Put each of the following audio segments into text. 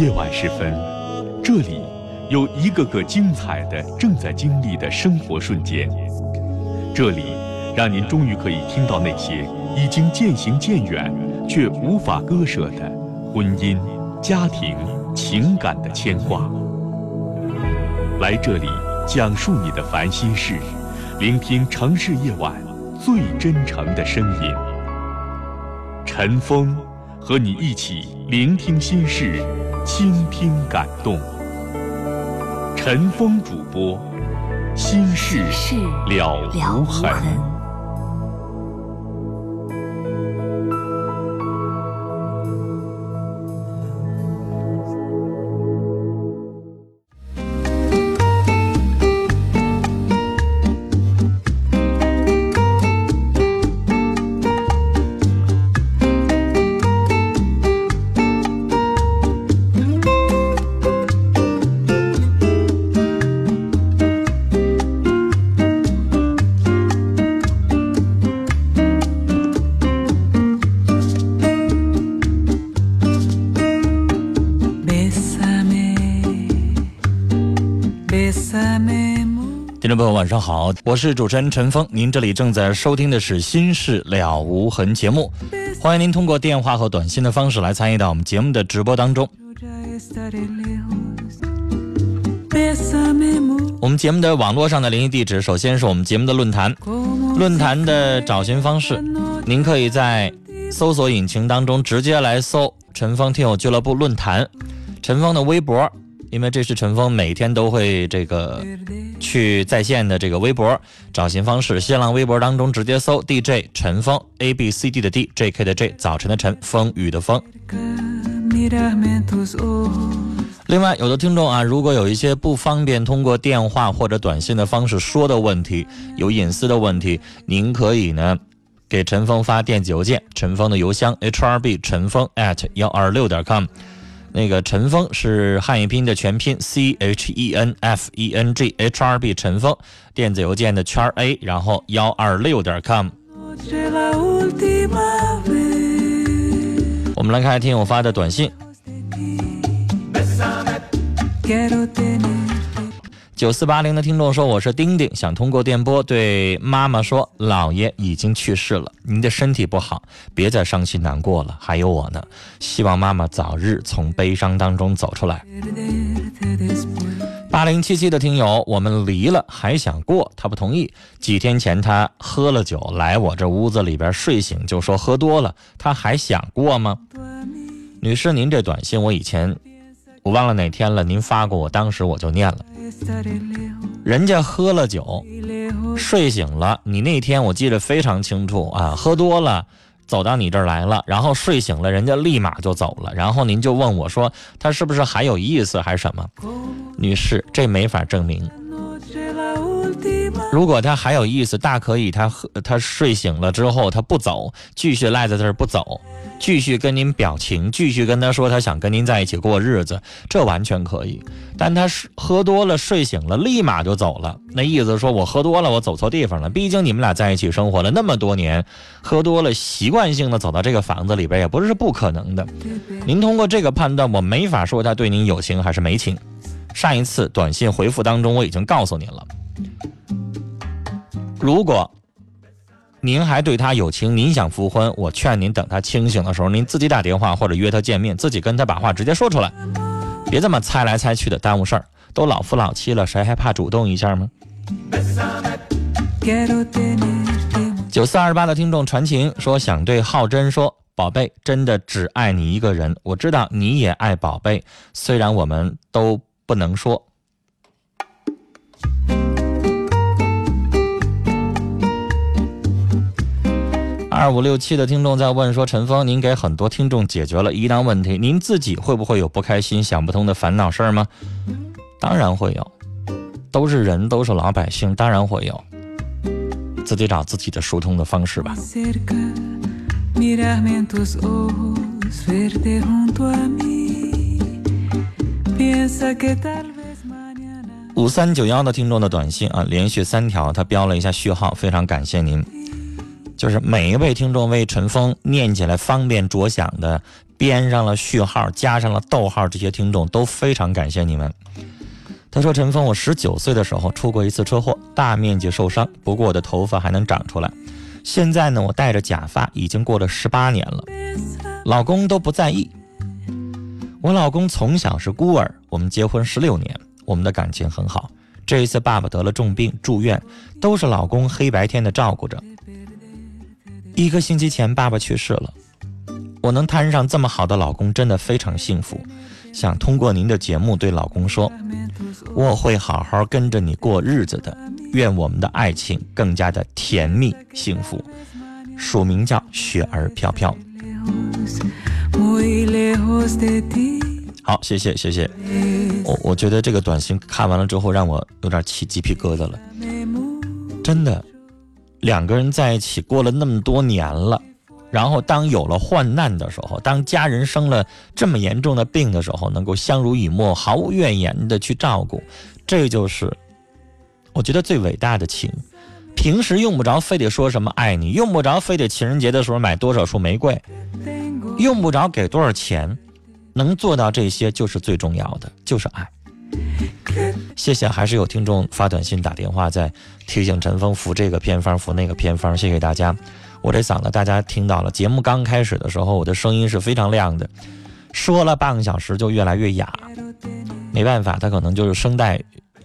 夜晚时分，这里有一个个精彩的正在经历的生活瞬间。这里让您终于可以听到那些已经渐行渐远却无法割舍的婚姻、家庭、情感的牵挂。来这里讲述你的烦心事，聆听城市夜晚最真诚的声音。陈峰和你一起聆听心事。倾听感动，陈峰主播，心事了无痕。晚上好，我是主持人陈峰。您这里正在收听的是《心事了无痕》节目，欢迎您通过电话和短信的方式来参与到我们节目的直播当中。我们节目的网络上的联系地址，首先是我们节目的论坛，论坛的找寻方式，您可以在搜索引擎当中直接来搜“陈峰听友俱乐部论坛”，陈峰的微博。因为这是陈峰每天都会这个去在线的这个微博找寻方式，新浪微博当中直接搜 DJ 陈峰 A B C D 的 D J K 的 J 早晨的晨风雨的风。另外，有的听众啊，如果有一些不方便通过电话或者短信的方式说的问题，有隐私的问题，您可以呢给陈峰发电子邮件，陈峰的邮箱 H R B 陈峰 at 幺二六点 com。那个陈峰是汉语拼音的全拼，C H E N F E N G H R B 陈峰，电子邮件的圈 A，然后幺二六点 com。我们来看听友发的短信。九四八零的听众说：“我是丁丁，想通过电波对妈妈说，姥爷已经去世了，您的身体不好，别再伤心难过了。还有我呢，希望妈妈早日从悲伤当中走出来。”八零七七的听友，我们离了还想过，他不同意。几天前他喝了酒来我这屋子里边睡醒就说喝多了，他还想过吗？女士，您这短信我以前。我忘了哪天了，您发过我，当时我就念了。人家喝了酒，睡醒了，你那天我记得非常清楚啊，喝多了走到你这儿来了，然后睡醒了，人家立马就走了，然后您就问我说他是不是还有意思还是什么？女士，这没法证明。如果他还有意思，大可以他喝他睡醒了之后他不走，继续赖在这儿不走，继续跟您表情，继续跟他说他想跟您在一起过日子，这完全可以。但他是喝多了睡醒了，立马就走了，那意思说我喝多了，我走错地方了。毕竟你们俩在一起生活了那么多年，喝多了习惯性的走到这个房子里边也不是不可能的。您通过这个判断，我没法说他对您有情还是没情。上一次短信回复当中我已经告诉您了。如果您还对他有情，您想复婚，我劝您等他清醒的时候，您自己打电话或者约他见面，自己跟他把话直接说出来，别这么猜来猜去的耽误事儿。都老夫老妻了，谁还怕主动一下吗？九四二八的听众传情说想对浩真说，宝贝，真的只爱你一个人，我知道你也爱宝贝，虽然我们都不能说。二五六七的听众在问说：“陈峰，您给很多听众解决了疑难问题，您自己会不会有不开心、想不通的烦恼事儿吗？”当然会有，都是人，都是老百姓，当然会有，自己找自己的疏通的方式吧。五三九幺的听众的短信啊，连续三条，他标了一下序号，非常感谢您。就是每一位听众为陈峰念起来方便着想的，编上了序号，加上了逗号，这些听众都非常感谢你们。他说：“陈峰，我十九岁的时候出过一次车祸，大面积受伤，不过我的头发还能长出来。现在呢，我戴着假发，已经过了十八年了，老公都不在意。我老公从小是孤儿，我们结婚十六年，我们的感情很好。这一次爸爸得了重病住院，都是老公黑白天的照顾着。”一个星期前，爸爸去世了。我能摊上这么好的老公，真的非常幸福。想通过您的节目对老公说，我会好好跟着你过日子的。愿我们的爱情更加的甜蜜幸福。署名叫雪儿飘飘。好，谢谢谢谢。我我觉得这个短信看完了之后，让我有点起鸡皮疙瘩了。真的。两个人在一起过了那么多年了，然后当有了患难的时候，当家人生了这么严重的病的时候，能够相濡以沫、毫无怨言的去照顾，这就是我觉得最伟大的情。平时用不着非得说什么爱你，用不着非得情人节的时候买多少束玫瑰，用不着给多少钱，能做到这些就是最重要的，就是爱。谢谢，还是有听众发短信、打电话在提醒陈峰服这个偏方、服那个偏方。谢谢大家，我这嗓子大家听到了。节目刚开始的时候，我的声音是非常亮的，说了半个小时就越来越哑。没办法，他可能就是声带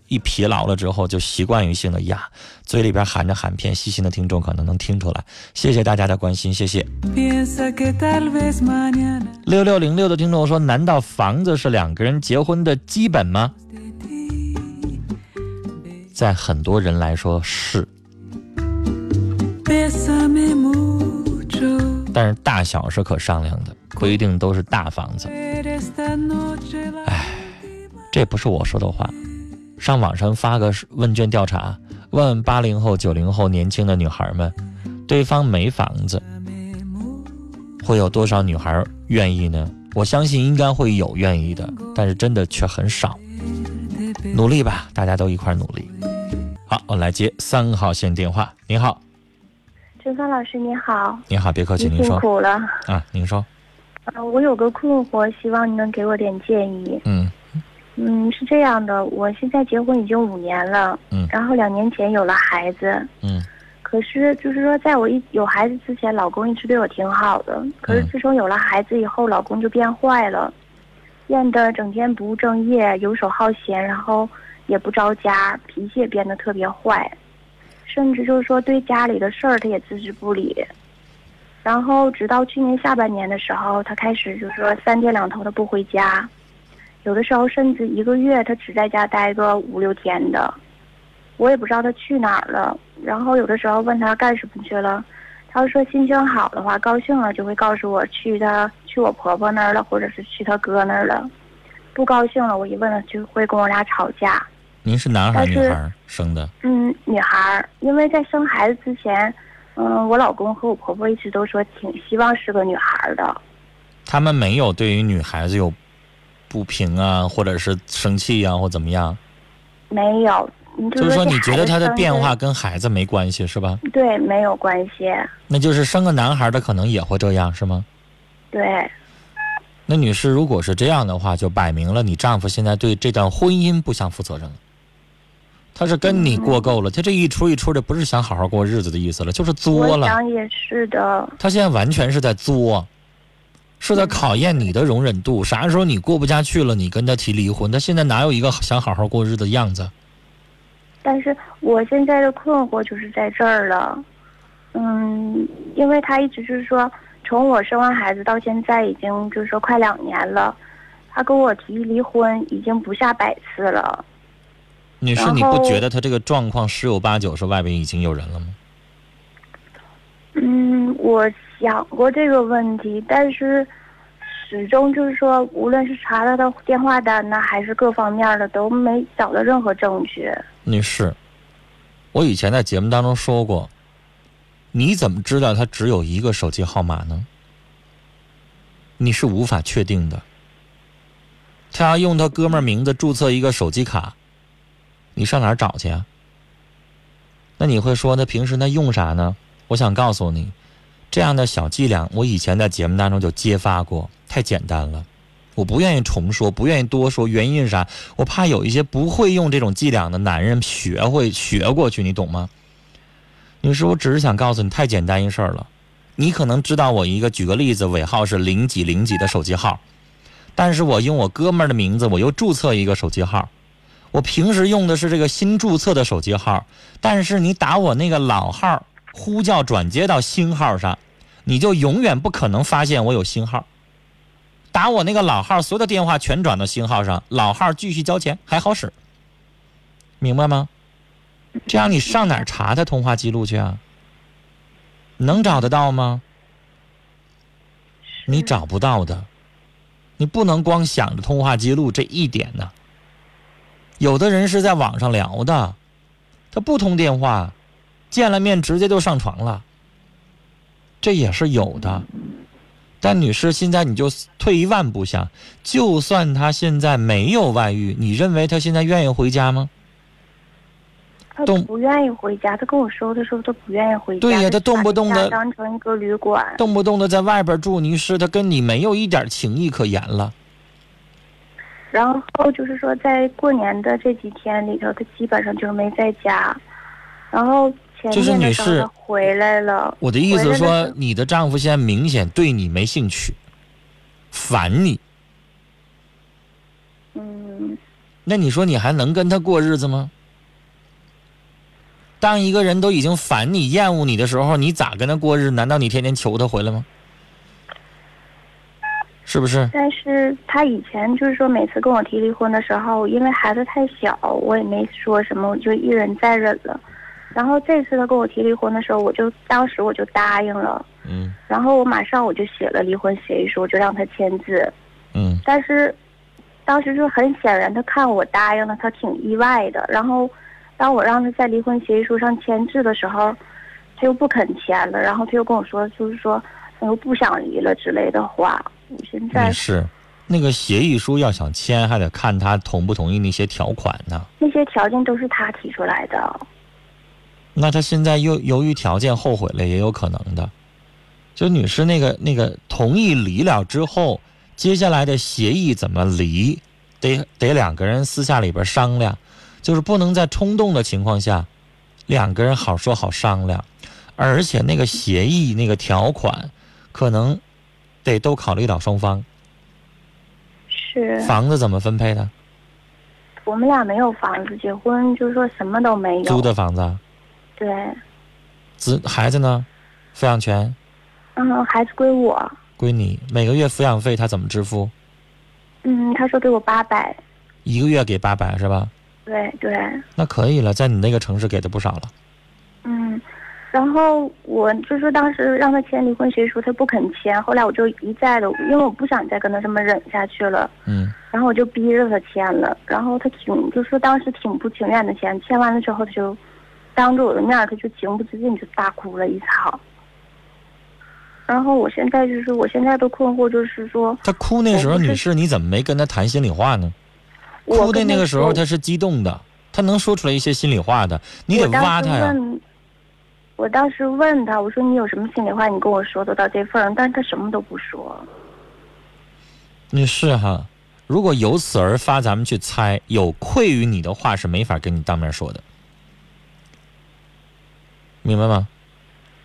一疲劳了之后就习惯于性的哑，嘴里边含着含片。细心的听众可能能听出来。谢谢大家的关心，谢谢。六六零六的听众说：“难道房子是两个人结婚的基本吗？”在很多人来说是，但是大小是可商量的，不一定都是大房子。哎，这不是我说的话。上网上发个问卷调查，问问八零后、九零后年轻的女孩们，对方没房子，会有多少女孩愿意呢？我相信应该会有愿意的，但是真的却很少。努力吧，大家都一块努力。好，我来接三号线电话。您好，陈芳老师，您好。您好，别客气，您说。辛苦了啊，您说。啊，我有个困惑，希望你能给我点建议。嗯。嗯，是这样的，我现在结婚已经五年了。嗯。然后两年前有了孩子。嗯。可是，就是说，在我一有孩子之前，老公一直对我挺好的。可是自从有了孩子以后，老公就变坏了，变得整天不务正业，游手好闲，然后。也不着家，脾气也变得特别坏，甚至就是说对家里的事儿他也置之不理。然后直到去年下半年的时候，他开始就是说三天两头的不回家，有的时候甚至一个月他只在家待个五六天的，我也不知道他去哪儿了。然后有的时候问他干什么去了，他说心情好的话，高兴了就会告诉我去他去我婆婆那儿了，或者是去他哥那儿了。不高兴了，我一问他就会跟我俩吵架。您是男孩儿女孩儿生的？嗯，女孩儿，因为在生孩子之前，嗯，我老公和我婆婆一直都说挺希望是个女孩儿的。他们没有对于女孩子有不平啊，或者是生气啊，或怎么样？没有，嗯就就是说，你觉得他的变化跟孩子没关系是吧？对没有关系？那就是生个男孩的可能也会这样是吗？对，那女士，如果是这样的话，就摆明了你丈夫现在对这段婚姻不想负责任了。他是跟你过够了，他这一出一出的不是想好好过日子的意思了，就是作我了。想也是的。他现在完全是在作，是在考验你的容忍度。啥时候你过不下去了，你跟他提离婚，他现在哪有一个想好好过日子的样子？但是我现在的困惑就是在这儿了，嗯，因为他一直就是说，从我生完孩子到现在已经就是说快两年了，他跟我提离婚已经不下百次了。女士，你不觉得他这个状况十有八九是外边已经有人了吗？嗯，我想过这个问题，但是始终就是说，无论是查他的电话单呢，还是各方面的，都没找到任何证据。女士，我以前在节目当中说过，你怎么知道他只有一个手机号码呢？你是无法确定的。他要用他哥们儿名字注册一个手机卡，你上哪儿找去啊？那你会说，那平时他用啥呢？我想告诉你，这样的小伎俩，我以前在节目当中就揭发过，太简单了。我不愿意重说，不愿意多说，原因是啥？我怕有一些不会用这种伎俩的男人学会学过去，你懂吗？女士，我只是想告诉你，太简单一事儿了。你可能知道我一个，举个例子，尾号是零几零几的手机号，但是我用我哥们儿的名字，我又注册一个手机号。我平时用的是这个新注册的手机号，但是你打我那个老号呼叫转接到新号上，你就永远不可能发现我有新号。打我那个老号，所有的电话全转到新号上，老号继续交钱，还好使，明白吗？这样你上哪儿查他通话记录去啊？能找得到吗？你找不到的，你不能光想着通话记录这一点呢。有的人是在网上聊的，他不通电话，见了面直接就上床了，这也是有的。但女士，现在你就退一万步想，就算他现在没有外遇，你认为他现在愿意回家吗？他动不愿意回家，他跟我说的时候，他不愿意回家。对呀他动不动地把家当成一个旅馆。动不动的在外边住，你是，他跟你没有一点情谊可言了。然后就是说，在过年的这几天里头，他基本上就是没在家。然后前就是女士时候他回来了。我的意思是说你的丈夫现在明显对你没兴趣，烦你。嗯，那你说你还能跟他过日子吗？当一个人都已经烦你、厌恶你的时候，你咋跟他过日子？难道你天天求他回来吗？是不是？但是他以前就是说，每次跟我提离婚的时候，因为孩子太小，我也没说什么，我就一忍再忍了。然后这次他跟我提离婚的时候，我就当时我就答应了，嗯然后我马上我就写了离婚协议书，我就让他签字。嗯但是当时就很显然，他看我答应了，他挺意外的。然后当我让他在离婚协议书上签字的时候，他又不肯签了，然后他又跟我说，就是说他又不想离了之类的话。我现在是，那个协议书要想签，还得看他同不同意那些条款呢。那些条件都是他提出来的。那他现在又由于条件后悔了，也有可能的。就女士那个那个同意离了之后，接下来的协议怎么离，得得两个人私下里边商量，就是不能在冲动的情况下，两个人好说好商量，而且那个协议那个条款，可能得都考虑到双方。是房子怎么分配的？我们俩没有房子，结婚就是说什么都没有。租的房子啊，对，子孩子呢？抚养权嗯，孩子归我。归你，每个月抚养费他怎么支付？嗯，他说给我八百。一个月给八百是吧？对对，那可以了，在你那个城市给的不少了。嗯，然后我就说当时让他签离婚协议书，他不肯签。后来我就一再的，因为我不想再跟他这么忍下去了，嗯然后我就逼着他签了。然后他挺，就是当时挺不情愿的签。签完了之后，他就当着我的面，他就情不自禁就大哭了一场。然后我现在就是，我现在都困惑，就是说，他哭那时候，女士你怎么没跟他谈心里话呢？我哭的那个时候他是激动的，他能说出来一些心里话的，你得挖他呀。我当时问他，我说你有什么心里话，你跟我说，都到这份儿上，但是他什么都不说。你是哈，如果由此而发，咱们去猜，有愧于你的话是没法跟你当面说的，明白吗？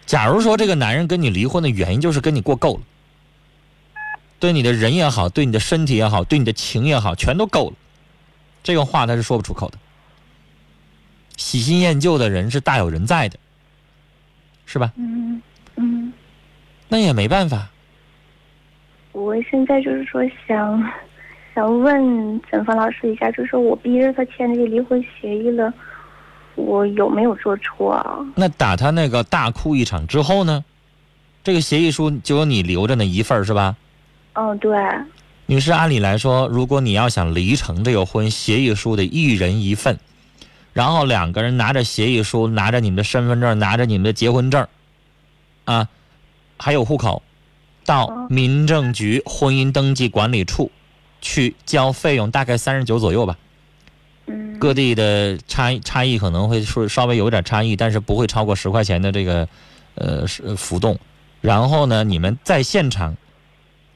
假如说这个男人跟你离婚的原因就是跟你过够了，对你的人也好，对你的身体也好，对你的情也好，全都够了，这个话他是说不出口的。喜新厌旧的人是大有人在的，是吧？嗯嗯，那也没办法。我现在就是说想想问沈芳老师一下，就是说我逼着他签这个离婚协议了，我有没有做错啊？那打他那个大哭一场之后呢，这个协议书就有你留着那一份儿是吧？嗯，对，女士，按理来说，如果你要想离成这个婚，协议书得一人一份，然后两个人拿着协议书，拿着你们的身份证，拿着你们的结婚证，啊，还有户口，到嗯民政局婚姻登记管理处去交费用，大概三十九左右吧。嗯，各地的差异差异可能会说稍微有点差异，但是不会超过十块钱的这个呃是浮动。然后呢，你们在现场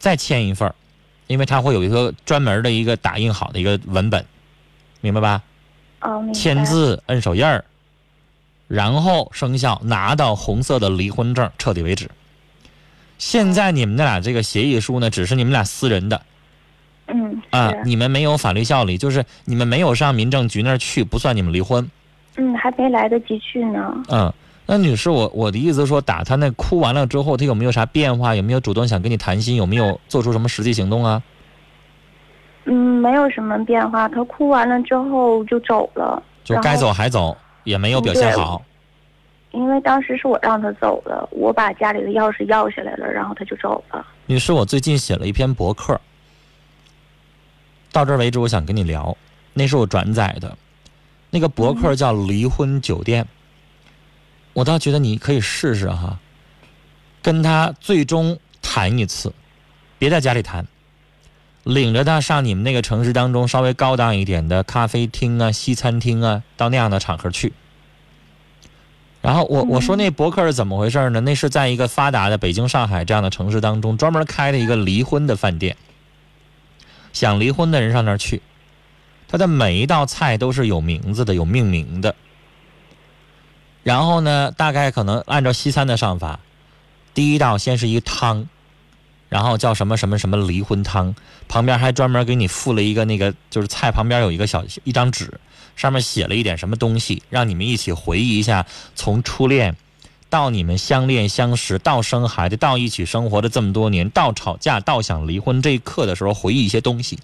再签一份儿因为它会有一个专门的一个打印好的一个文本，明白吧？签，字、摁手印儿，然后生效，拿到红色的离婚证，彻底为止。现在你们那俩这个协议书呢，只是你们俩私人的嗯，啊，你们没有法律效力，就是你们没有上民政局那儿去，不算你们离婚。嗯，还没来得及去呢。嗯，那女士，我我的意思是说，打他那哭完了之后，他有没有啥变化？有没有主动想跟你谈心？有没有做出什么实际行动啊？嗯，没有什么变化。他哭完了之后就走了，就该走还走，也没有表现好。因为当时是我让他走的，我把家里的钥匙要下来了，然后他就走了。女士，我最近写了一篇博客，到这儿为止，我想跟你聊，那是我转载的，那个博客叫《离婚酒店》，我倒觉得你可以试试哈，跟他最终谈一次，别在家里谈，领着他上你们那个城市当中稍微高档一点的咖啡厅啊、西餐厅啊，到那样的场合去。然后我我说那博客是怎么回事呢？那是在一个发达的北京、上海这样的城市当中，专门开了一个离婚的饭店，想离婚的人上那儿去。他的每一道菜都是有名字的、有命名的。然后呢，大概可能按照西餐的上法，第一道先是一汤，然后叫什么什么什么离婚汤，旁边还专门给你附了一个那个，就是菜旁边有一个小一张纸，上面写了一点什么东西，让你们一起回忆一下从初恋到你们相恋相识，到生孩子，到一起生活的这么多年，到吵架，到想离婚这一刻的时候，回忆一些东西。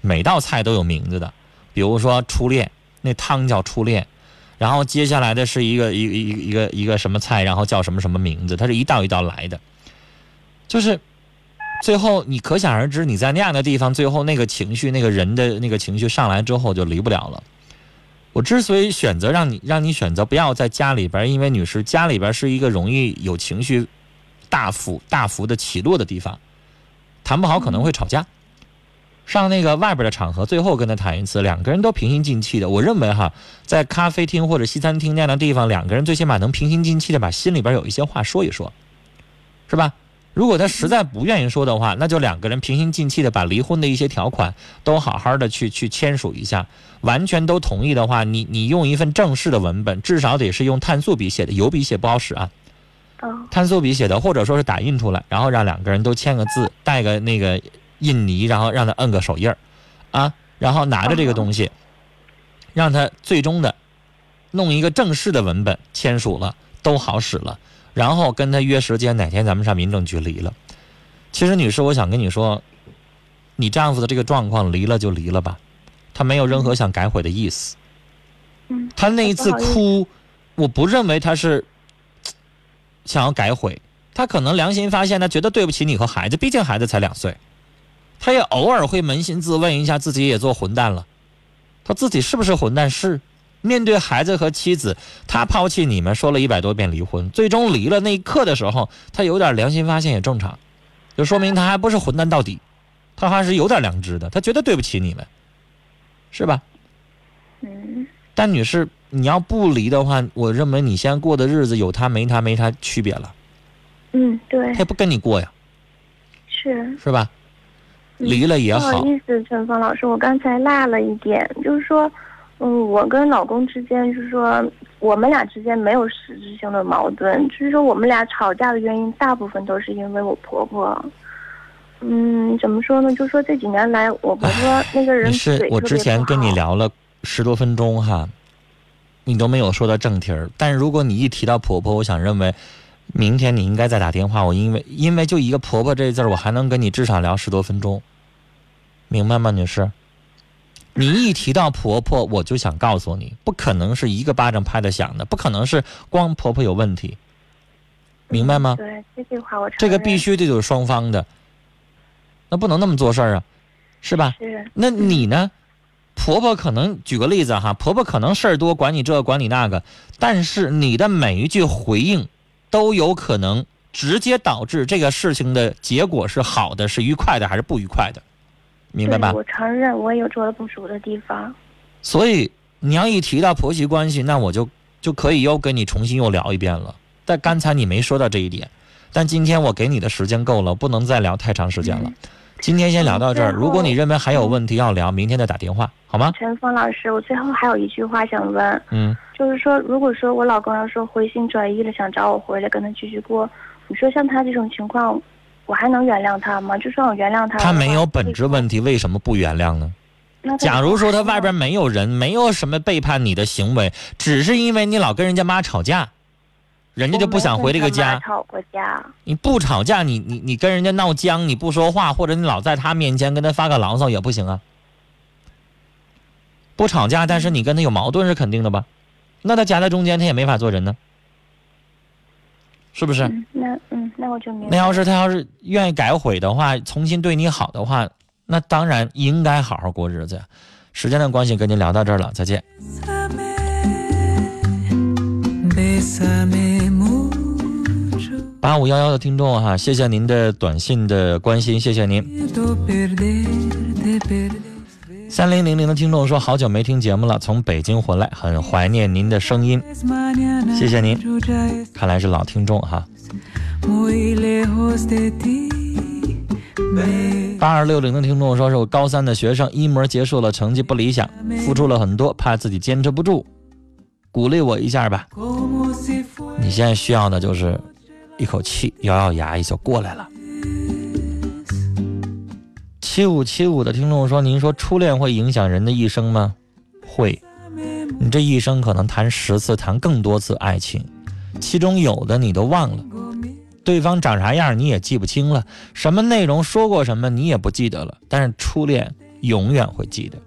每道菜都有名字的，比如说初恋，那汤叫初恋，然后接下来的是一个一一一个一个什么菜，然后叫什么什么名字，它是一道一道来的，就是最后你可想而知，你在那样的地方，最后那个情绪，那个人的那个情绪上来之后就离不了了。我之所以选择让你让你选择不要在家里边，因为女士家里边是一个容易有情绪大幅大幅的起落的地方，谈不好可能会吵架。上那个外边的场合，最后跟他谈一次，两个人都平心静气的。我认为哈，在咖啡厅或者西餐厅那样的地方，两个人最起码能平心静气的把心里边有一些话说一说，是吧？如果他实在不愿意说的话，那就两个人平心静气的把离婚的一些条款都好好的去去签署一下。完全都同意的话，你你用一份正式的文本，至少得是用碳素笔写的，油笔写不好使啊。哦，碳素笔写的，或者说是打印出来，然后让两个人都签个字，带个那个印泥，然后让他摁个手印儿，啊，然后拿着这个东西，让他最终的弄一个正式的文本签署了，都好使了，然后跟他约时间，哪天咱们上民政局离了。其实，女士，我想跟你说，你丈夫的这个状况，离了就离了吧，他没有任何想改悔的意思。嗯，他那一次哭，我不认为他是想要改悔，他可能良心发现，他觉得对不起你和孩子，毕竟孩子才两岁，他也偶尔会扪心自问一下，自己也做混蛋了，他自己是不是混蛋？是。面对孩子和妻子，他抛弃你们，说了一百多遍离婚，最终离了那一刻的时候，他有点良心发现也正常，就说明他还不是混蛋到底，他还是有点良知的，他觉得对不起你们，是吧？嗯。但女士，你要不离的话，我认为你现在过的日子有他没他没他区别了。嗯，对。他也不跟你过呀。是。是吧？离了也好。不好意思，陈芳老师，我刚才落了一点，就是说。嗯，我跟老公之间就是说，我们俩之间没有实质性的矛盾，就是说我们俩吵架的原因大部分都是因为我婆婆。嗯，怎么说呢？就说这几年来，我婆婆那个人是我之前跟你聊了十多分钟哈，你都没有说到正题儿。但如果你一提到婆婆，我想认为，明天你应该再打电话。我因为因为就一个婆婆这字儿，我还能跟你至少聊十多分钟，明白吗，女士？你一提到婆婆，我就想告诉你，不可能是一个巴掌拍的响的，不可能是光婆婆有问题，明白吗？对这句话我这个必须得有双方的，那不能那么做事儿啊，是吧？是。那你呢？婆婆可能举个例子哈，婆婆可能事儿多，管你这管你那个，但是你的每一句回应，都有可能直接导致这个事情的结果是好的，是愉快的还是不愉快的。明白吧？我承认我也有做的不足的地方。所以你要一提到婆媳关系，那我就就可以又跟你重新又聊一遍了。但刚才你没说到这一点，但今天我给你的时间够了，不能再聊太长时间了。今天先聊到这儿。如果你认为还有问题要聊，明天再打电话好吗？陈峰老师，我最后还有一句话想问。嗯。就是说，如果说我老公要说回心转意了，想找我回来跟他继续过，你说像他这种情况？我还能原谅他吗？就算我原谅他，他没有本质问题，为什么不原谅呢？假如说他外边没有人，没有什么背叛你的行为，只是因为你老跟人家妈吵架，人家就不想回这个家。吵过架。你不吵架，你你你跟人家闹僵，你不说话，或者你老在他面前跟他发个牢骚也不行啊。不吵架，但是你跟他有矛盾是肯定的吧？那他夹在中间，他也没法做人呢。是不是？那嗯，那我就明白。那要是他要是愿意改悔的话，重新对你好的话，那当然应该好好过日子。时间的关系，跟您聊到这儿了，再见。八五幺幺的听众哈，谢谢您的短信的关心，谢谢您。三零零零的听众说：“好久没听节目了，从北京回来，很怀念您的声音，谢谢您。看来是老听众哈。”八二六零的听众说：“是我高三的学生，一模结束了，成绩不理想，付出了很多，怕自己坚持不住，鼓励我一下吧。你现在需要的就是一口气，咬咬牙也就过来了。”七五七五的听众说：“您说初恋会影响人的一生吗？会，你这一生可能谈十次，谈更多次爱情，其中有的你都忘了，对方长啥样你也记不清了，什么内容说过什么你也不记得了，但是初恋永远会记得。”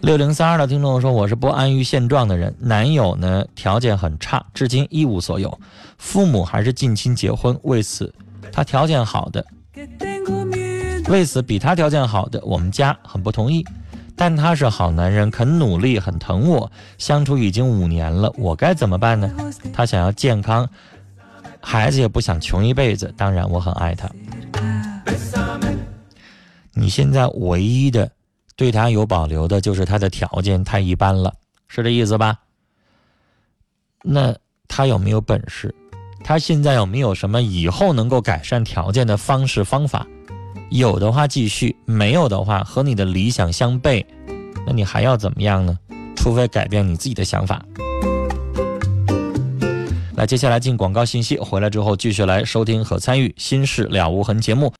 六零三二的听众说：“我是不安于现状的人，男友呢条件很差，至今一无所有，父母还是近亲结婚，为此他条件好的。”为此，比他条件好的，我们家很不同意。但他是好男人，肯努力，很疼我。相处已经五年了，我该怎么办呢？他想要健康，孩子也不想穷一辈子。当然，我很爱他。你现在唯一的对他有保留的，就是他的条件太一般了，是这意思吧？那他有没有本事？他现在有没有什么以后能够改善条件的方式方法？有的话继续，没有的话和你的理想相悖，那你还要怎么样呢？除非改变你自己的想法。那，接下来进广告信息，回来之后继续来收听和参与《心事了无痕》节目。